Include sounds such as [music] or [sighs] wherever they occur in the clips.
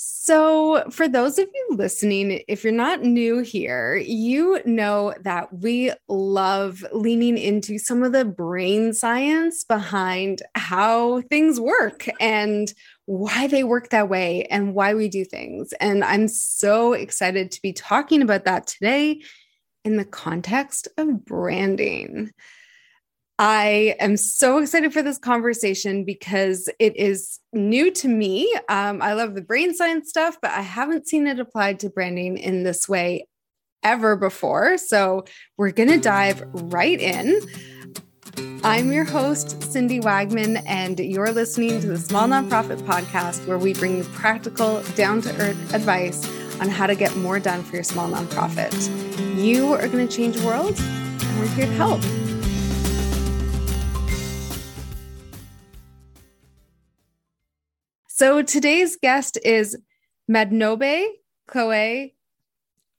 So, for those of you listening, if you're not new here, you know that we love leaning into some of the brain science behind how things work and why they work that way and why we do things. And I'm so excited to be talking about that today in the context of branding. I am so excited for this conversation because it is new to me. Um, I love the brain science stuff, but I haven't seen it applied to branding in this way ever before. So we're going to dive right in. I'm your host, Cindy Wagman, and you're listening to the Small Nonprofit Podcast, where we bring you practical, down to earth advice on how to get more done for your small nonprofit. You are going to change the world, and we're here to help. So today's guest is Madnobe Chloe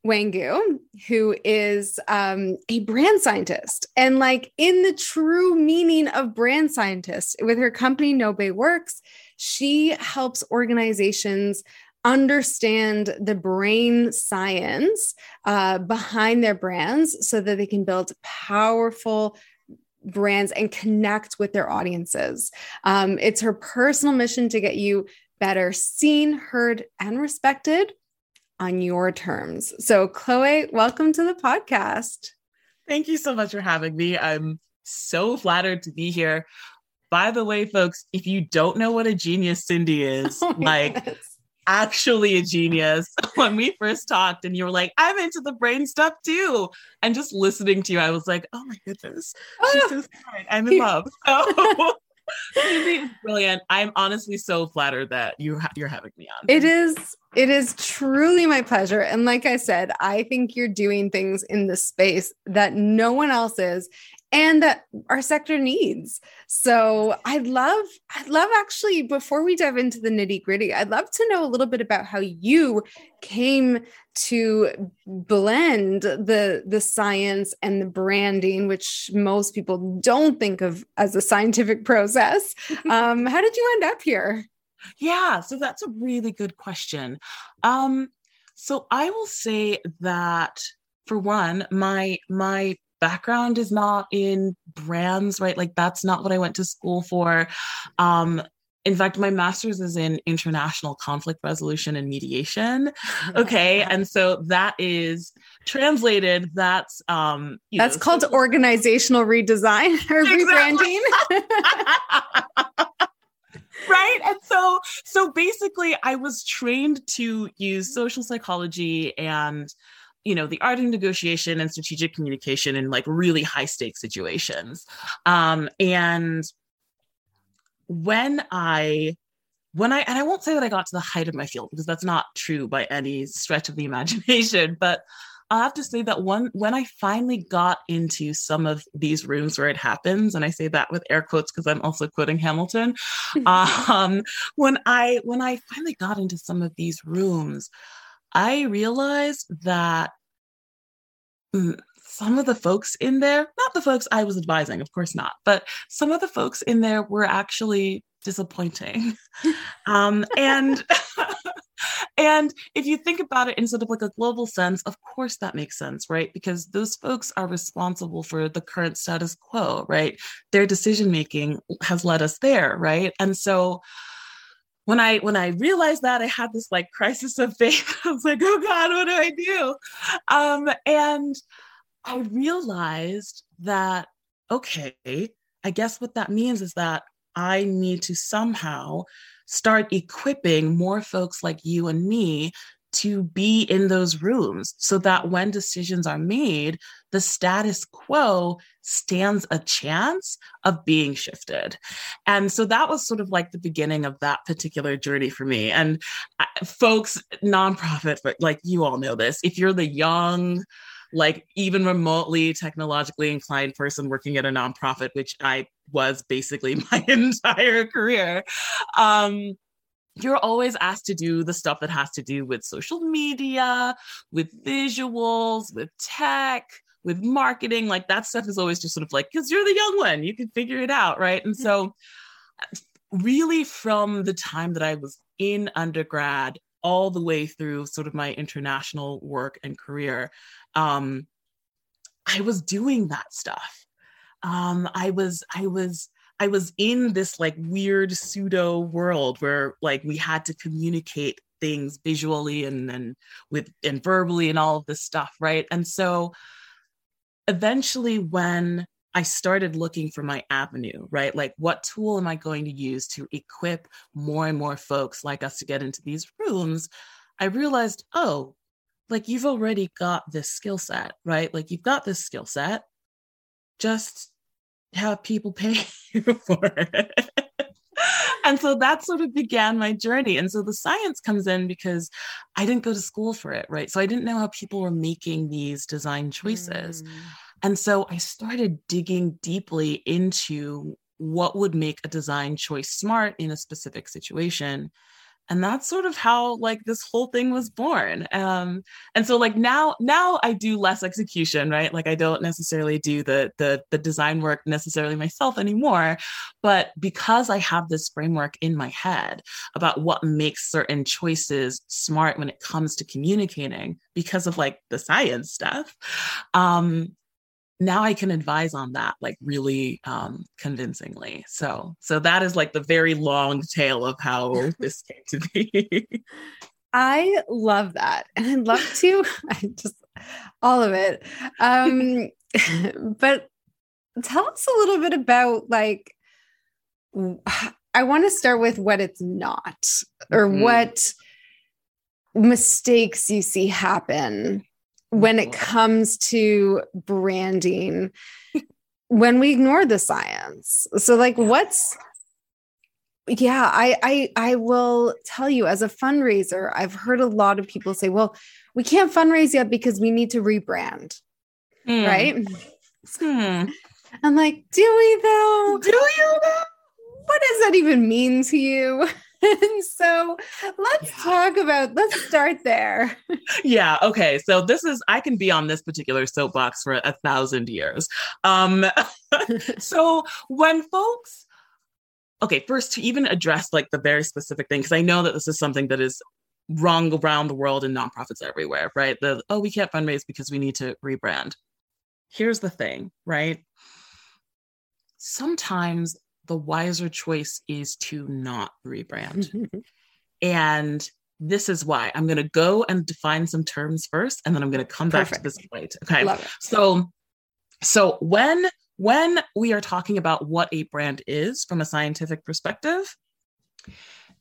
Nwangwu, who is um, a brand scientist. And like in the true meaning of brand scientist, with her company Nobe Works, she helps organizations understand the brain science uh, behind their brands so that they can build powerful brands and connect with their audiences. Um, it's her personal mission to get you better seen, heard, and respected on your terms. So, Chloe, welcome to the podcast. Thank you so much for having me. I'm so flattered to be here. By the way, folks, if you don't know what a genius Cindy is, [laughs] oh like goodness actually a genius [laughs] when we first talked and you were like i'm into the brain stuff too. And just listening to you i was like oh my goodness. She's ah. so smart. I'm in love. [laughs] So [laughs] brilliant. I'm honestly so flattered that you ha- you're having me on. It is it is truly my pleasure. And like i said i think you're doing things in the space that no one else is and that our sector needs. So I'd love, I'd love actually, before we dive into the nitty gritty, I'd love to know a little bit about how you came to blend the the science and the branding, which most people don't think of as a scientific process. [laughs] Um, how did you end up here? Yeah, so that's a really good question. Um, so I will say that for one, my my background is not in brands, right? Like that's not what I went to school for. Um, in fact, my master's is in international conflict resolution and mediation. [laughs] Okay. and so that is translated, that's um that's know, called so- organizational redesign [laughs] or rebranding. [laughs] right and so so basically i was trained to use social psychology and you know the art of negotiation and strategic communication in like really high stakes situations. Um and when i when i and i won't say that i got to the height of my field because that's not true by any stretch of the [laughs] imagination but i have to say that one when i finally got into some of these rooms where it happens and i say that with air quotes because i'm also quoting hamilton [laughs] um when i when i finally got into some of these rooms I realized that mm, some of the folks in there, not the folks I was advising, of course not, but some of the folks in there were actually disappointing. [laughs] um, and [laughs] and if you think about it in sort of like a global sense, of course that makes sense, right? Because those folks are responsible for the current status quo, right? Their decision making has led us there, right? And so when I when I realized that I had this like crisis of faith, [laughs] I was like, oh God, what do I do? Um, and I realized that, okay, I guess what that means is that I need to somehow start equipping more folks like you and me to be in those rooms so that when decisions are made, the status quo stands a chance of being shifted. And so that was sort of like the beginning of that particular journey for me. And uh, folks, nonprofit, but like you all know this, if you're the young, like even remotely technologically inclined person working at a nonprofit, which I was basically [laughs] my entire career, um, you're always asked to do the stuff that has to do with social media, with visuals, with tech, with marketing. Like that stuff is always just sort of like, because you're the young one, you can figure it out. Right. And so, really, from the time that I was in undergrad, all the way through sort of my international work and career, um, I was doing that stuff. Um, I was, I was, I was in this like weird pseudo world where like we had to communicate things visually and then with and verbally and all of this stuff, right? And so eventually when I started looking for my avenue, right? Like, what tool am I going to use to equip more and more folks like us to get into these rooms? I realized, oh, like you've already got this skill set, right? Like, you've got this skill set. Just have people pay [laughs] you for it. And so that sort of began my journey. And so the science comes in because I didn't go to school for it, right? So I didn't know how people were making these design choices. Mm. And so I started digging deeply into what would make a design choice smart in a specific situation and that's sort of how like this whole thing was born um and so like now now i do less execution right? Like i don't necessarily do the the the design work necessarily myself anymore but because i have this framework in my head about what makes certain choices smart when it comes to communicating because of like the science stuff um now I can advise on that like really um, convincingly. So so that is like the very long tale of how [laughs] this came to be. [laughs] I love that. And I'd love to [laughs] I just all of it. Um but tell us a little bit about like [sighs] I want to start with what it's not or mm-hmm. what mistakes you see happen when it comes to branding when we ignore the science. So like what's yeah I, I i will tell you as a fundraiser i've heard a lot of people say well we can't fundraise yet because we need to rebrand. Mm. right? Hmm. i'm like do we though? Do you though? What does that even mean to you and [laughs] so let's yeah. talk about let's [laughs] start there. [laughs] Yeah okay so this is i can be on this particular soapbox for a thousand years. Um so when folks okay first to even address like the very specific thing because i know that this is something that is wrong around the world in nonprofits everywhere right? The oh we can't fundraise because we need to rebrand. Here's the thing right? Sometimes the wiser choice is to not rebrand. [laughs] and this is why I'm going to go and define some terms first, and then I'm going to come Perfect. back to this point. Okay. So, so when when we are talking about what a brand is from a scientific perspective,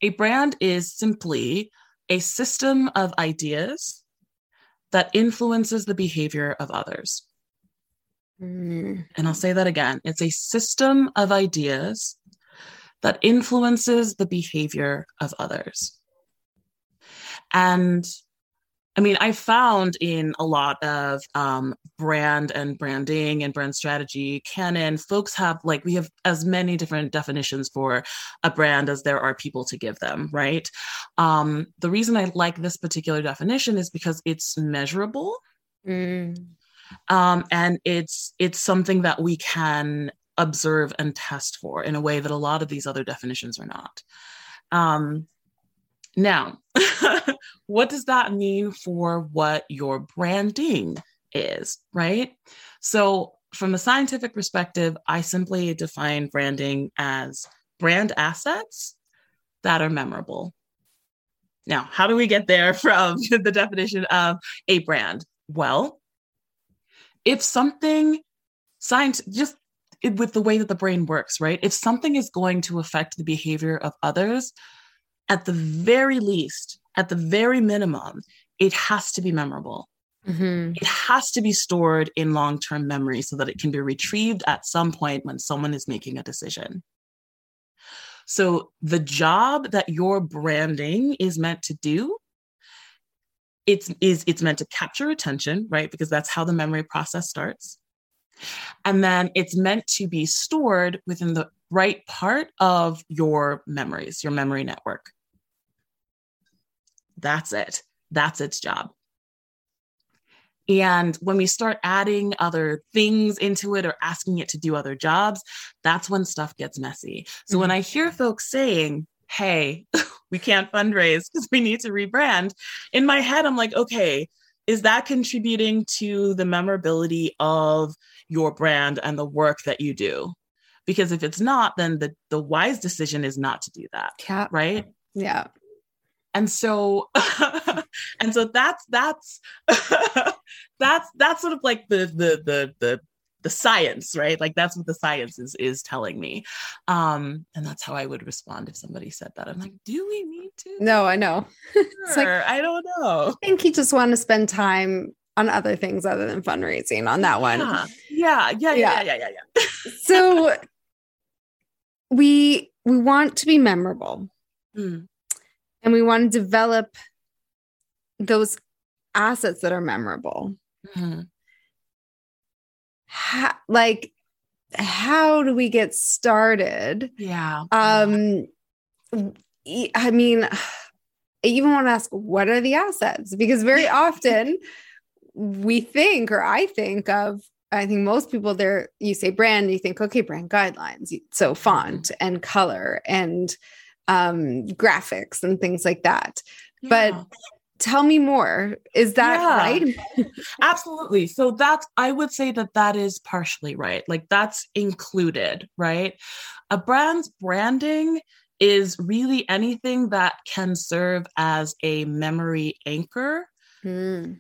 a brand is simply a system of ideas that influences the behavior of others. Mm. And I'll say that again it's a system of ideas that influences the behavior of others. And I mean, I found in a lot of um, brand and branding and brand strategy canon, folks have like, we have as many different definitions for a brand as there are people to give them, right? Um, the reason I like this particular definition is because it's measurable. Mm um, and it's it's something that we can observe and test for in a way that a lot of these other definitions are not. Um, now, [laughs] what does that mean for what your branding is, right? So, from a scientific perspective, I simply define branding as brand assets that are memorable. Now, how do we get there [laughs] from the definition of a brand? Well, if something science just with the way that the brain works, right? If something is going to affect the behavior of others, at the very least, at the very minimum, it has to be memorable. Mm-hmm. It has to be stored in long term memory so that it can be retrieved at some point when someone is making a decision. So, the job that your branding is meant to do it's is it's meant to capture attention, right? Because that's how the memory process starts. And then it's meant to be stored within the right part of your memories, your memory network. That's it. That's its job. And when we start adding other things into it or asking it to do other jobs, that's when stuff gets messy. So mm-hmm. when I hear folks saying, hey, [laughs] we can't fundraise because we need to rebrand. In my head, I'm like, okay, is that contributing to the memorability of your brand and the work that you do? Because if it's not, then the, the wise decision is not to do that. Yeah. Right. Yeah. And so, [laughs] and so that's, that's, [laughs] that's, that's sort of like the, the, the, the, the science, right? Like that's what the science is is telling me. Um, and that's how I would respond if somebody said that. I'm like, do we need to? No, I know. [laughs] Sure, like, I don't know. I think you just want to spend time on other things other than fundraising on that one. Yeah, yeah, yeah, yeah, yeah, yeah, yeah. [laughs] so we we want to be memorable. Mm. And we want to develop those assets that are memorable. Mm-hmm how, like how do we get started yeah um i mean i even want to ask what are the assets because very [laughs] often we think or i think of i think most people there you say brand you think okay brand guidelines so font mm-hmm. and color and um graphics and things like that yeah. but tell me more. Is that yeah, right? [laughs] Absolutely. So that's i would say that that is partially right. Like that's included right? A brand's branding is really anything that can serve as a memory anchor mm.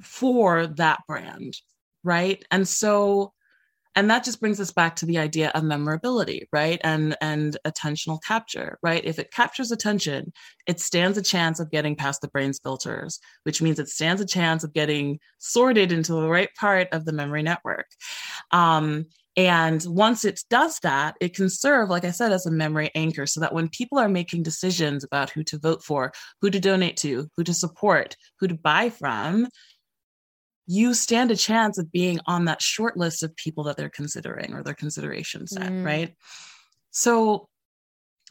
for that brand right? And so and that just brings us back to the idea of memorability right? And and attentional capture right? If it captures attention it stands a chance of getting past the brain's filters which means it stands a chance of getting sorted into the right part of the memory network. Um, and once it does that, it can serve, like I said, as a memory anchor so that when people are making decisions about who to vote for, who to donate to, who to support, who to buy from, you stand a chance of being on that short list of people that they're considering or their consideration set, mm. right? So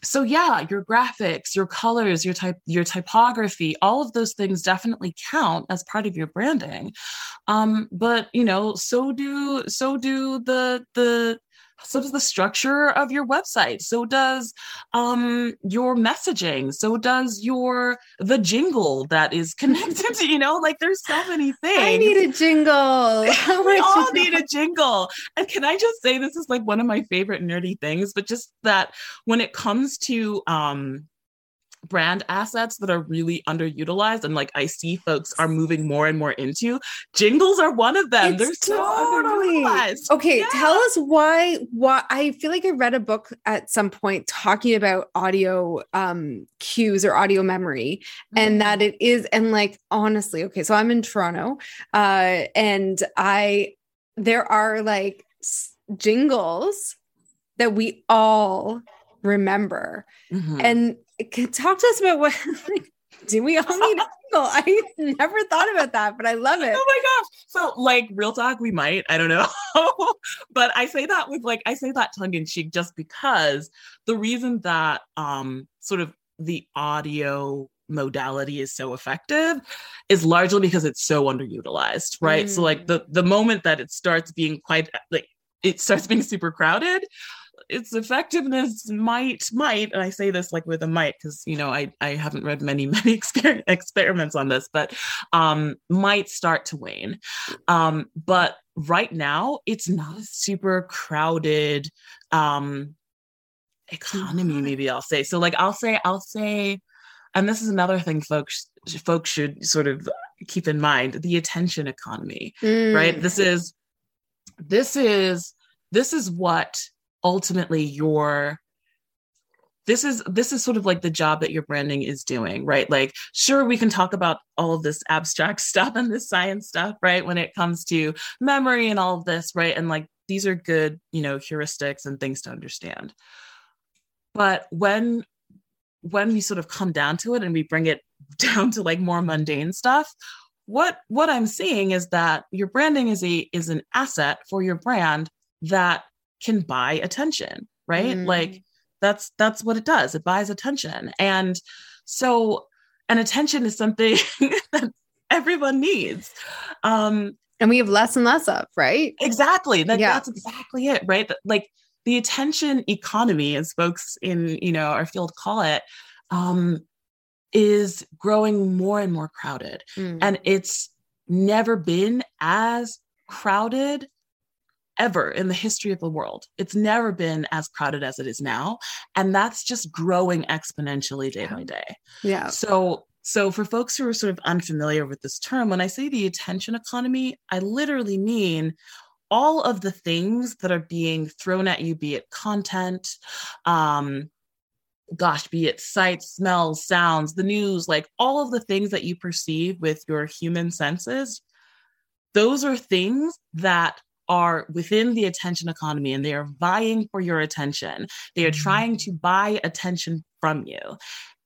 so yeah, your graphics, your colors, your type your typography, all of those things definitely count as part of your branding. Um, but you know, so do so do the the so does the structure of your website. So does um your messaging. So does your the jingle that is connected to [laughs] you know like there's so many things i need a jingle. [laughs] We all need a jingle. And can i just say this is like one of my favorite nerdy things but just that when it comes to um brand assets that are really underutilized and like I see folks are moving more and more into. Jingles are one of them. It's They're totally so Okay, yeah. tell us why why I feel like I read a book at some point talking about audio um cues or audio memory mm-hmm. and that it is and like honestly, okay, so I'm in Toronto uh and I there are like jingles that we all remember. Mm-hmm. And talk to us about what [laughs] like, do we all need a [laughs] single? I never thought about that, but I love it. Oh my gosh. So like real talk, we might, I don't know. [laughs] but I say that with like I say that tongue in cheek just because the reason that um sort of the audio modality is so effective is largely because it's so underutilized, right? Mm. So like mm. the the moment that it starts being quite like it starts being super crowded, its effectiveness might might and i say this like with a might because you know i i haven't read many [laughs] many exper- experiments on this but um might start to wane. Um but right now it's not a super crowded um economy maybe i'll say. So like i'll say i'll say and this is another thing folks folks should sort of keep in mind the attention economy mm. right this is this is this is what ultimately your this is this is sort of like the job that your branding is doing right? Like sure we can talk about all of this abstract [laughs] stuff and this science stuff right? When it comes to memory and all of this right? And like these are good you know heuristics and things to understand. But when when we sort of come down to it and we bring it [laughs] down to like more mundane stuff what what i'm seeing is that your branding is a is an asset for your brand that can buy attention, right? Mm. Like that's that's what it does. It buys attention. And so and attention is something [laughs] that everyone needs. Um and we have less and less of, right? Exactly. That, yeah. That's exactly it, right? Like the attention economy, as folks in you know our field call it, um, is growing more and more crowded. Mm. And it's never been as crowded ever in the history of the world. It's never been as crowded as it is now. And that's just growing exponentially day by day. Yeah. So so for folks who are sort of unfamiliar with this term, when I say the attention economy, I literally mean all of the things that are being thrown at you, be it content, um, gosh, be it sights, smells, sounds, the news, like all of the things that you perceive with your human senses, those are things that are within the attention economy and they are vying for your attention. They are mm-hmm. trying to buy attention from you.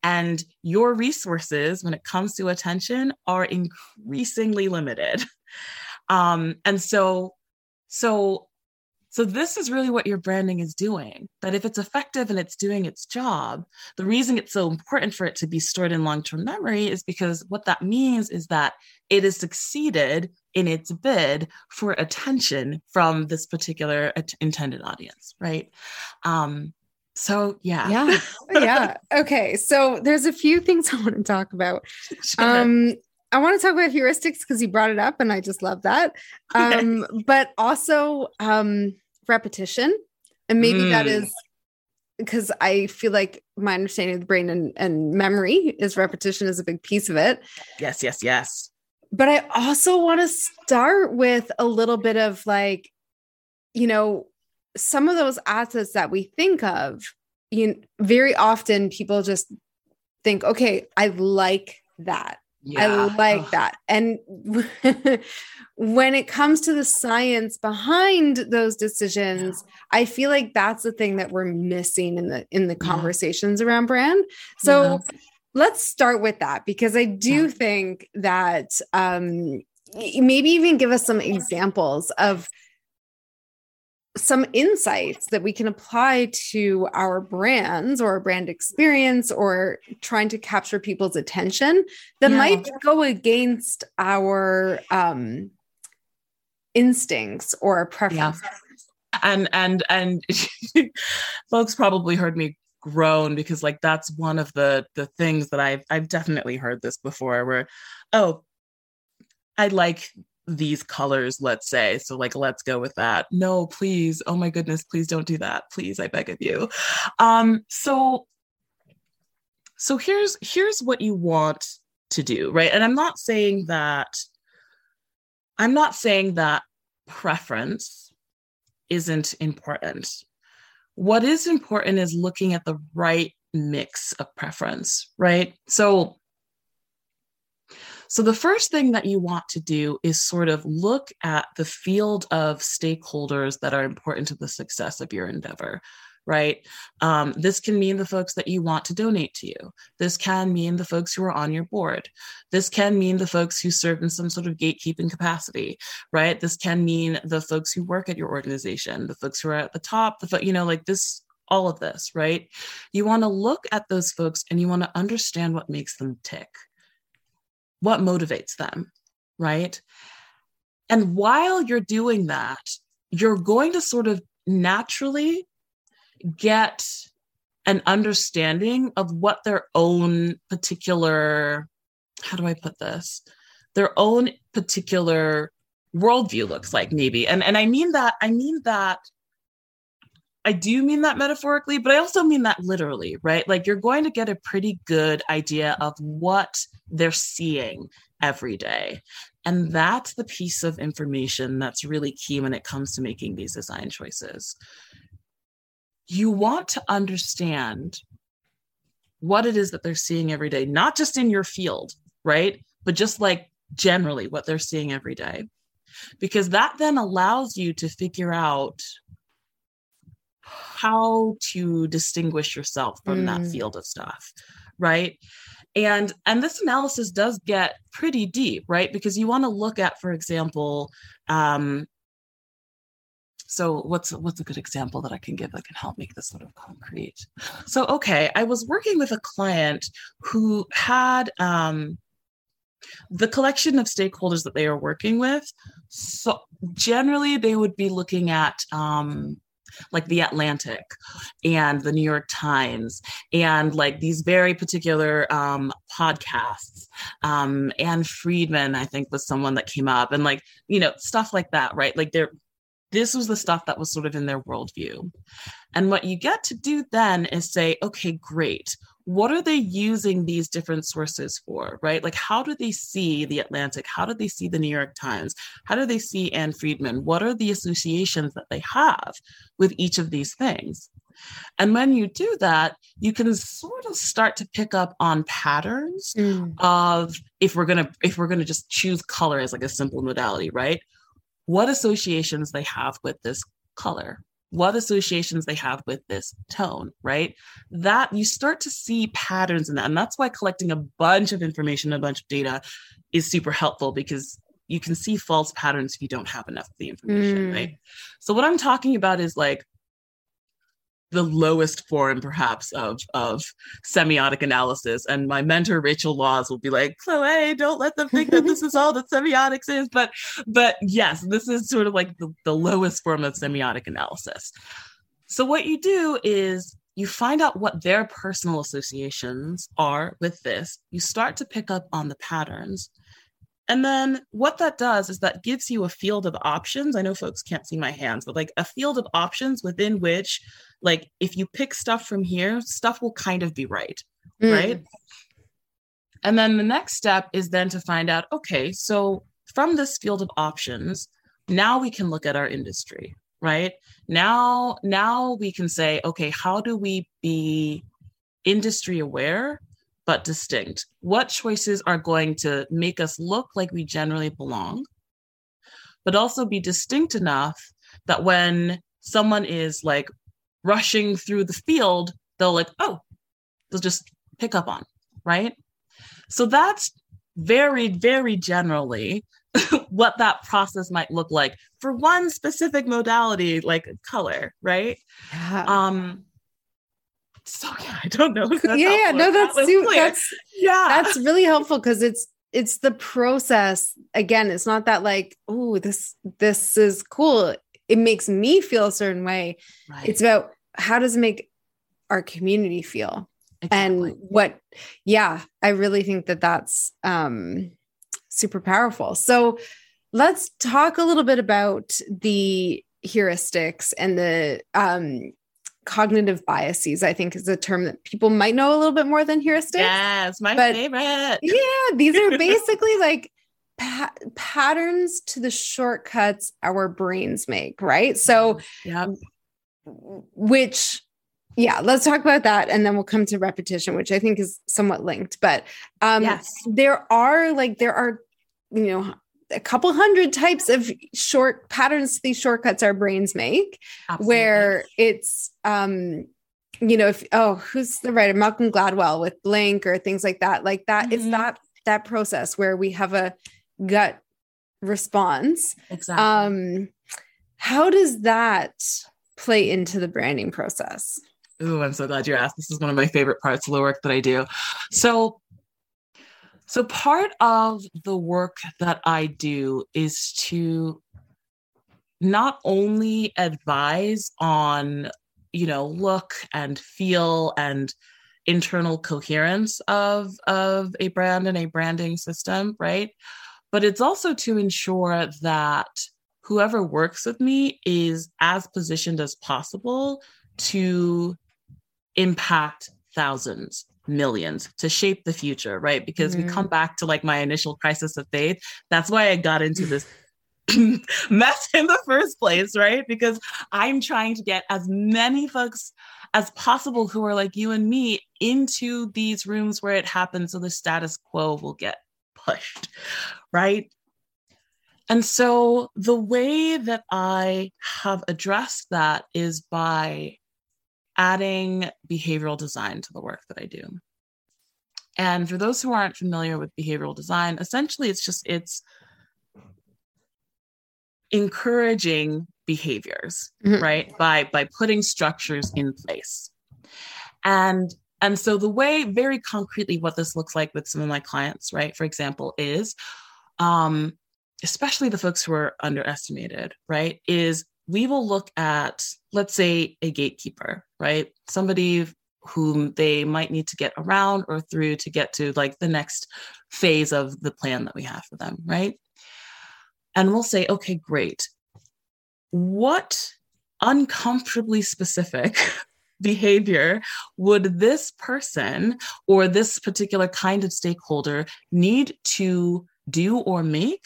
And your resources, when it comes to attention, are increasingly limited. [laughs] Um, and so, so so, this is really what your branding is doing. That if it's effective and it's doing its job, the reason it's so important for it to be stored in long term memory is because what that means is that it has succeeded in its bid for attention from this particular intended audience, right? Um, so yeah. Yeah. [laughs] yeah. Okay. So there's a few things [laughs] I want to talk about. Sure. Um, I want to talk about heuristics because you brought it up and I just love that. [laughs] Um, but also um repetition. And maybe mm. that is because I feel like my understanding of the brain and, and memory is repetition is a big piece of it. Yes, yes, yes. But I also want to start with a little bit of like, you know, some of those assets that we think of, you know, very often people just think, okay, I like that. Yeah. I like that. And [laughs] when it comes to the science behind those decisions, yeah. I feel like that's the thing that we're missing in the in the yeah. conversations around brand. So let's start with that because I do think that um maybe even give us some examples of some insights that we can apply to our brands or brand experience or trying to capture people's attention that yeah. might go against our um, instincts or preferences. Yeah. And and and [laughs] folks probably heard me groan because like that's one of the the things that I've I've definitely heard this before where oh I like these colors, let's say. So, like, let's go with that. No, please. Oh my goodness, please don't do that. Please, I beg of you. Um, so so here's here's what you want to do, right? And I'm not saying that I'm not saying that preference isn't important. What is important is looking at the right mix of preference, right? So so, the first thing that you want to do is sort of look at the field of stakeholders that are important to the success of your endeavor right? Um, this can mean the folks that you want to donate to you. This can mean the folks who are on your board. This can mean the folks who serve in some sort of gatekeeping capacity, right? This can mean the folks who work at your organization, the folks who are at the top, the fo- you know, like this, all of this, right? You want to look at those folks and you want to understand what makes them tick what motivates them, right? And while you're doing that, you're going to sort of naturally get an understanding of what their own particular, how do I put this? Their own particular worldview looks like, maybe. And and I mean that, I mean that I do mean that metaphorically, but I also mean that literally, right? Like you're going to get a pretty good idea of what they're seeing every day. And that's the piece of information that's really key when it comes to making these design choices. You want to understand what it is that they're seeing every day, not just in your field, right? But just like generally what they're seeing every day. Because that then allows you to figure out how to distinguish yourself from mm. that field of stuff right and and this analysis does get pretty deep right because you want to look at for example um so what's what's a good example that i can give that can help make this sort of concrete so okay i was working with a client who had um the collection of stakeholders that they are working with so generally they would be looking at um like the Atlantic and the New York Times and like these very particular um, podcasts. Um, Ann Friedman, I think, was someone that came up and like, you know, stuff like that, right? Like there, this was the stuff that was sort of in their worldview. And what you get to do then is say, okay, great what are they using these different sources for, right? Like, how do they see the Atlantic? How do they see the New York Times? How do they see Ann Friedman? What are the associations that they have with each of these things? And when you do that, you can sort of start to pick up on patterns mm. of if we're gonna if we're gonna just choose color as like a simple modality, right? What associations they have with this color what associations they have with this tone, right? That you start to see patterns in that. And that's why collecting a bunch of information, a bunch of data is super helpful because you can see false patterns if you don't have enough of the information, mm. right? So what I'm talking about is like the lowest form perhaps of of semiotic analysis. And my mentor Rachel Lawes will be like chloe don't let them think that this is all that semiotics is. But but yes this is sort of like the, the lowest form of semiotic analysis. So what you do is you find out what their personal associations are with this. You start to pick up on the patterns and then what that does is that gives you a field of options. I know folks can't see my hands, but like a field of options within which, like, if you pick stuff from here, stuff will kind of be right. Mm. Right. And then the next step is then to find out okay, so from this field of options, now we can look at our industry, right? Now, now we can say, okay, how do we be industry aware but distinct. What choices are going to make us look like we generally belong, but also be distinct enough that when someone is like rushing through the field, they'll like, oh, they'll just pick up on, right? So that's very, very generally [laughs] what that process might look like for one specific modality, like color, right? Yeah. Um, so yeah, [laughs] I don't know. yeah, yeah, no, that's that super, that's yeah, that's really helpful because it's it's the process. Again, it's not that like, oh, this this is cool. It makes me feel a certain way. Right. It's about how does it make our community feel exactly. and what yeah i really think that that's um super powerful so let's talk a little bit about the heuristics and the um cognitive biases, I think is a term that people might know a little bit more than heuristics. Yes, my but favorite. Yeah, these are [laughs] basically like pa- patterns to the shortcuts our brains make, right? So, yeah, which yeah, let's talk about that and then we'll come to repetition, which I think is somewhat linked. But um yes. there are like there are you know a couple hundred types of short patterns to these shortcuts our brains make Absolutely. where it's um you know if oh who's the writer malcolm gladwell with blink or things like that like that mm-hmm. is that that process where we have a gut response exactly um how does that play into the branding process Oh, I'm so glad you asked. This is one of my favorite parts of the work that I do. So, so, part of the work that I do is to not only advise on, you know, look and feel and internal coherence of, of a brand and a branding system, right? But it's also to ensure that whoever works with me is as positioned as possible to impact thousands millions to shape the future, right? Because mm-hmm. we come back to like my initial crisis of faith. That's why I got into this [clears throat] mess in the first place, right? Because I'm trying to get as many folks as possible who are like you and me into these rooms where it happens so the status quo will get pushed, right? And so the way that I have addressed that is by adding behavioral design to the work that I do. And for those who aren't familiar with behavioral design, essentially it's just it's encouraging behaviors, mm-hmm. right? By by putting structures in place. And and so the way very concretely what this looks like with some of my clients, right? For example, is um especially the folks who are underestimated, right? Is we will look at, let's say, a gatekeeper, right? Somebody whom they might need to get around or through to get to like the next phase of the plan that we have for them, right? And we'll say, okay, great. What uncomfortably specific [laughs] behavior would this person or this particular kind of stakeholder need to do or make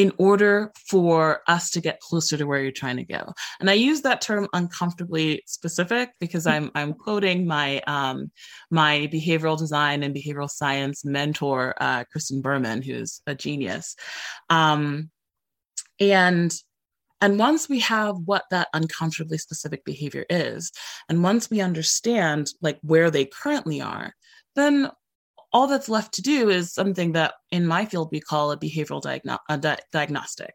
in order for us to get closer to where you're trying to go. And I use that term uncomfortably specific because I'm I'm quoting my um, my behavioral design and behavioral science mentor, uh, Kristen Berman, who's a genius. Um, and and once we have what that uncomfortably specific behavior is, and once we understand like where they currently are, then all that's left to do is something that in my field we call a behavioral diagno- a di- diagnostic.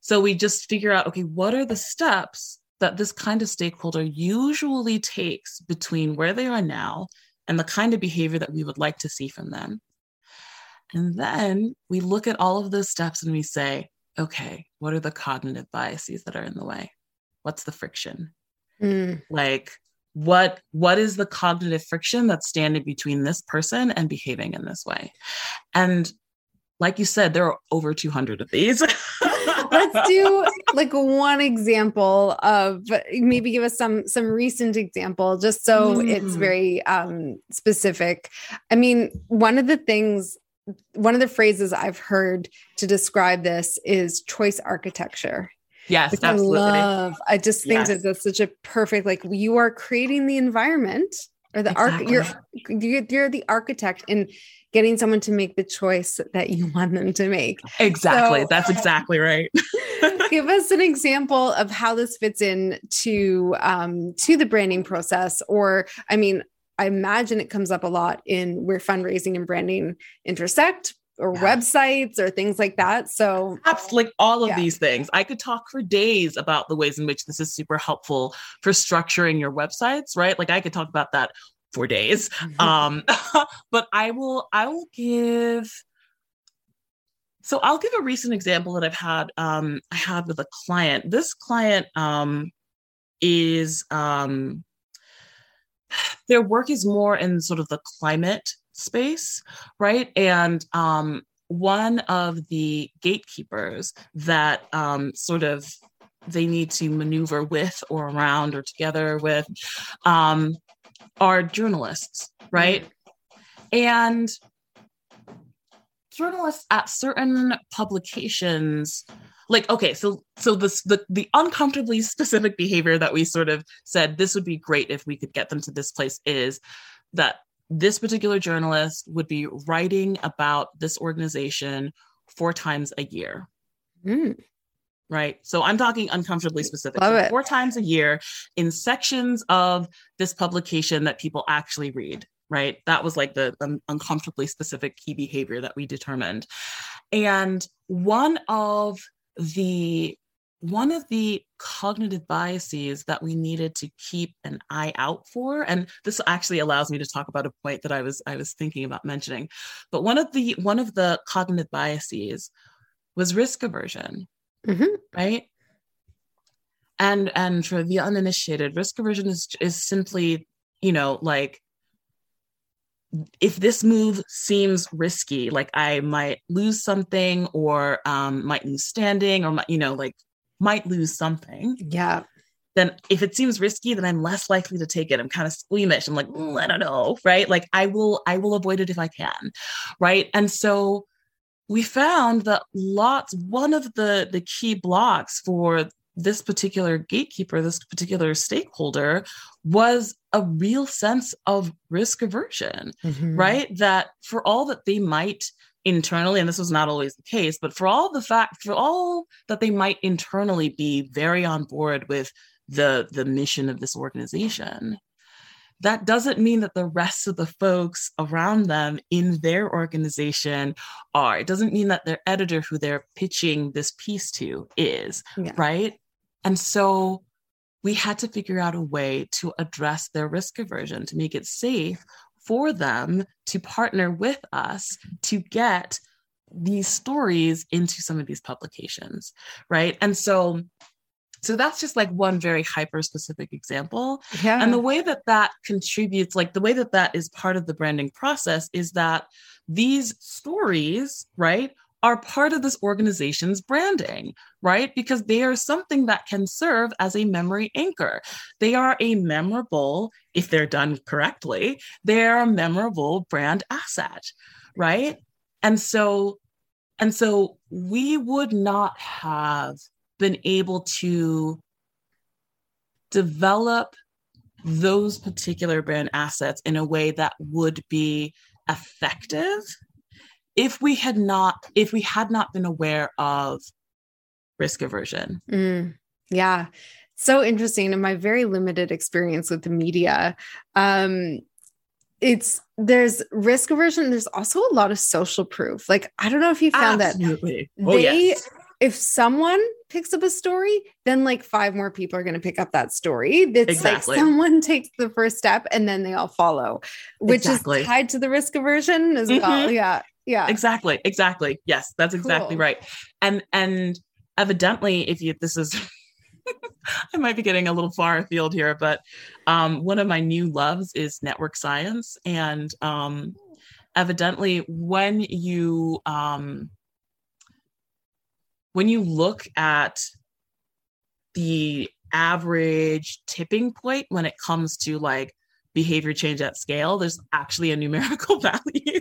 So we just figure out okay, what are the steps that this kind of stakeholder usually takes between where they are now and the kind of behavior that we would like to see from them. And then we look at all of those steps and we say, okay, what are the cognitive biases that are in the way? What's the friction? Mm. Like, what what is the cognitive friction that's standing between this person and behaving in this way? And like you said there are over 200 of these. [laughs] Let's do like one example of maybe give us some some recent example just so mm. it's very um specific. I mean one of the things one of the phrases i've heard to describe this is choice architecture Yes, which absolutely. I love. I just think yes. that that's such a perfect like you are creating the environment or the exactly. arc you're, you're you're the architect in getting someone to make the choice that you [laughs] want them to make. Exactly. So, that's [laughs] exactly right. give us an example of how this fits in to um to the branding process or I mean I imagine it comes up a lot in where fundraising and branding intersect, or yeah. websites or things like that. So, absolutely, like all of yeah. these things. I could talk for days about the ways in which this is super helpful for structuring your websites, right? Like I could talk about that for days. Mm-hmm. Um, [laughs] but I will, I will give. So I'll give a recent example that I've had. Um, I had with a client. This client um, is um, [sighs] their work is more in sort of the climate space, right? And um, one of the gatekeepers that um, sort of they need to maneuver with or around or together with um, are journalists, right? And journalists at certain publications like okay so so this the the uncomfortably specific behavior that we sort of said this would be great if we could get them to this place is that this particular journalist would be writing about this organization four times a year. Mm. Right. So I'm talking uncomfortably specific. So four times a year in sections of this publication that people actually read. Right. That was like the um, uncomfortably specific key behavior that we determined. And one of the one of the cognitive biases that we needed to keep an eye out for and this actually allows me to talk about a point that i was i was thinking about mentioning but one of the one of the cognitive biases was risk aversion mm-hmm. right and and for the uninitiated risk aversion is is simply you know like if this move seems risky like i might lose something or um might lose standing or you know like might lose something. Yeah. Then if it seems risky, then I'm less likely to take it. I'm kind of squeamish. I'm like, mm, I don't know, right? Like I will, I will avoid it if I can, right? And so we found that lots. One of the the key blocks for this particular gatekeeper, this particular stakeholder, was a real sense of risk aversion, mm-hmm. right? That for all that they might internally and this was not always the case but for all the fact for all that they might internally be very on board with the the mission of this organization that doesn't mean that the rest of the folks around them in their organization are it doesn't mean that their editor who they're pitching this piece to is yeah. right and so we had to figure out a way to address their risk aversion to make it safe for them to partner with us to get these stories into some of these publications right and so So that's just like one very hyper specific example. Yeah. And the way that that contributes, like the way that that is part of the branding process is that these stories, right, are part of this organization's branding, right? Because they are something that can serve as a memory anchor. They are a memorable, if they're done correctly, they are a memorable brand asset, right? And so, and so we would not have been able to develop those particular brand assets in a way that would be effective if we had not if we had not been aware of risk aversion mm, yeah so interesting in my very limited experience with the media um it's there's risk aversion there's also a lot of social proof like i don't know if you found Absolutely. that oh, they yes. if someone picks up a story then like five more people are going to pick up that story it's Exactly. like someone takes the first step and then they all follow which Exactly. is tied to the risk aversion as well Mhm. yeah yeah. Exactly exactly. Yes that's exactly Cool. right. And and evidently if you this is [laughs] i might be getting a little far afield here but um one of my new loves is network science. And um evidently when you um when you look at the average tipping point when it comes to like behavior change at scale there's actually a numerical [laughs] value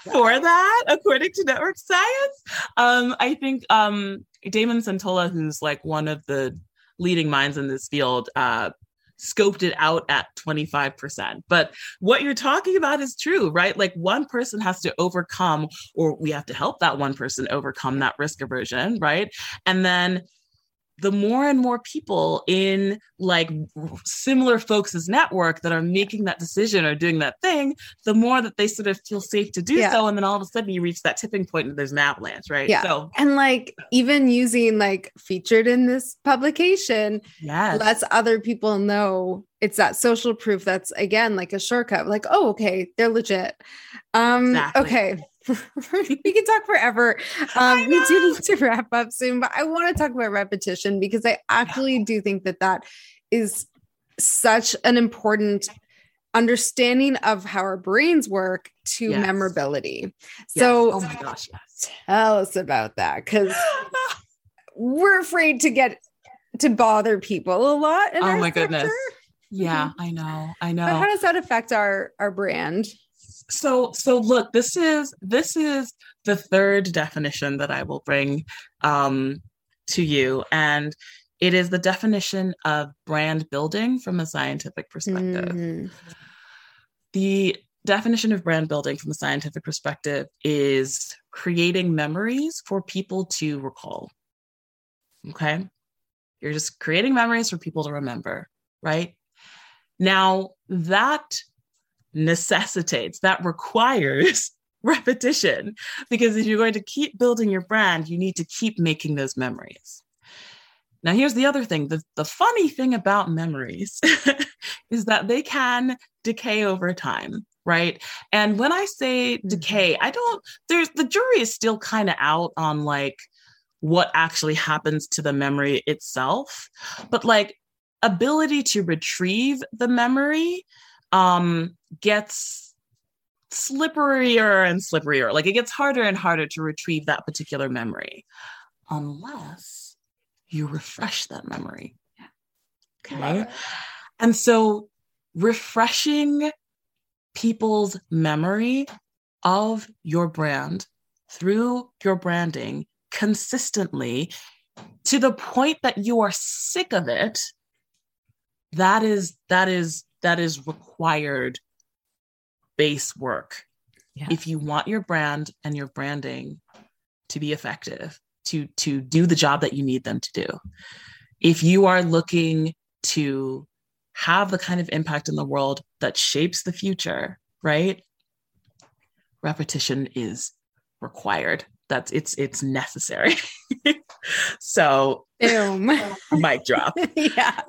for that according to network science um i think um Damon Centola who's like one of the leading minds in this field uh scoped it out at 25%. But what you're talking about is true, right? Like one person has to overcome, or we have to help that one person overcome that risk aversion, right? And then the more and more people in like similar folks' network that are making that decision or doing that thing, the more that they sort of feel safe to do Yeah. so. And then all of a sudden you reach that tipping point and there's an avalanche, right? Yeah. So, and like even using like featured in this publication yes. lets other people know it's that social proof that's again like a shortcut like oh okay they're legit um Exactly. okay we can talk forever [laughs] um we do need to wrap up soon but i want to talk about repetition because i actually do think that that is such an important understanding of how our brains work to Yes. memorability Yes. so oh my gosh, yes. tell us about that because [laughs] we're afraid to get to bother people a lot Oh my goodness. Yeah, I know. I know. But how does that affect our our brand? So so look this is this is the third definition that i will bring um to you. And it is the definition of brand building from a scientific perspective. Mhm. the definition of brand building from a scientific perspective is creating memories for people to recall. Okay? You're just creating memories for people to remember right? Now that necessitates, that requires [laughs] repetition. Because if you're going to keep building your brand, you need to keep making those memories. Now, here's the other thing the, the funny thing about memories [laughs] is that they can decay over time. Right. And when I say mm-hmm. decay, I don't, there's the jury is still kind of out on like what actually happens to the memory itself. But like ability to retrieve the memory um, gets slipperier and slipperier. Like it gets harder and harder to retrieve that particular memory unless you refresh that memory. Okay. And so refreshing people's memory of your brand through your branding consistently to the point that you are sick of it that is that is that is required base work. Yeah. if you want your brand and your branding to be effective to to do the job that you need them to do. If you are looking to have the kind of impact in the world that shapes the future right? Repetition is required. That's it's it's necessary [laughs] so Boom. [laughs] mic drop [laughs] yeah.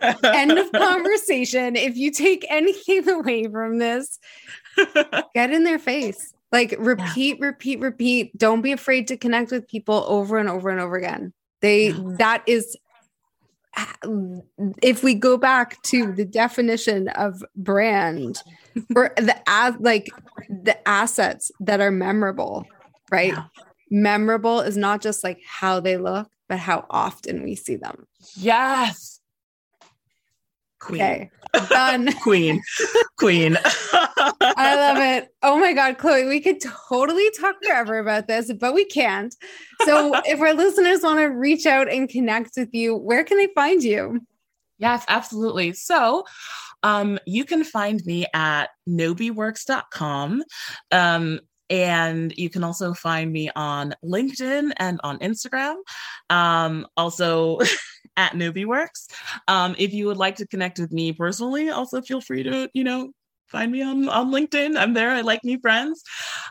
End of conversation. If you take anything away from this, [laughs] get in their face. Like repeat, repeat, repeat. Don't be afraid to connect with people over and over and over again. They Yeah. that is ah, if we go back to the definition of brand or the as like the assets that are memorable, right? Yeah. Memorable is not just like how they look, but how often we see them. Yes. Queen. Okay, done. [laughs] Queen. Queen. [laughs] I love it. Oh my God, Chloe, we could totally talk forever about this, but we can't. So, [laughs] if our listeners want to reach out and connect with you, where can they find you? Yes, absolutely. So, um, you can find me at nobiworks.com. Um, and you can also find me on LinkedIn and on Instagram. Um, also, [laughs] at NobiWorks. Um, if you would like to connect with me personally, also feel free to, you know, find me on, on LinkedIn. I'm there. I like new friends.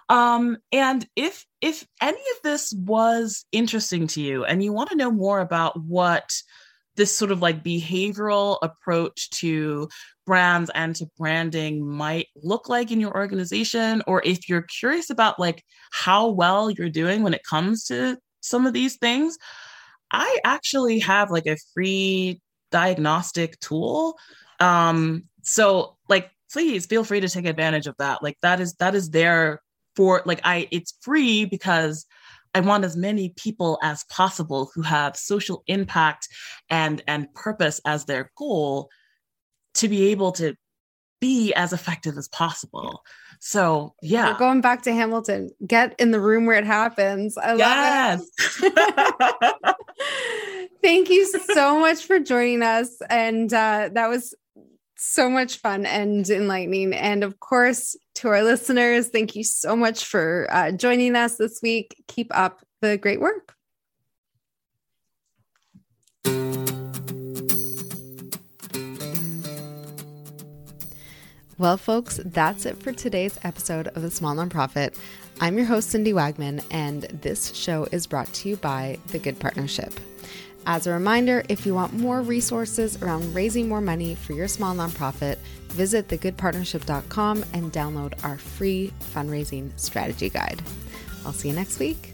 Um, and if if any of this was interesting to you and you want to know more about what this sort of like behavioral approach to brands and to branding might look like in your organization or if you're curious about like how well you're doing when it comes to some of these things I actually have like a free diagnostic tool. Um, so like please feel free to take advantage of that. Like that is that is there for like I it's free because I want as many people as possible who have social impact and and purpose as their goal to be able to be as effective as possible. So yeah. We're going back to Hamilton. Get in the room where it happens. I yes. love it. [laughs] Thank you so much for joining us. And uh, that was so much fun and enlightening. And of course, to our listeners, thank you so much for uh, joining us this week. Keep up the great work. Well, folks, that's it for today's episode of The Small Nonprofit. I'm your host, Cindy Wagman, and this show is brought to you by The Good Partnership. As a reminder, if you want more resources around raising more money for your small nonprofit, visit thegoodpartnership.com and download our free fundraising strategy guide. I'll see you next week.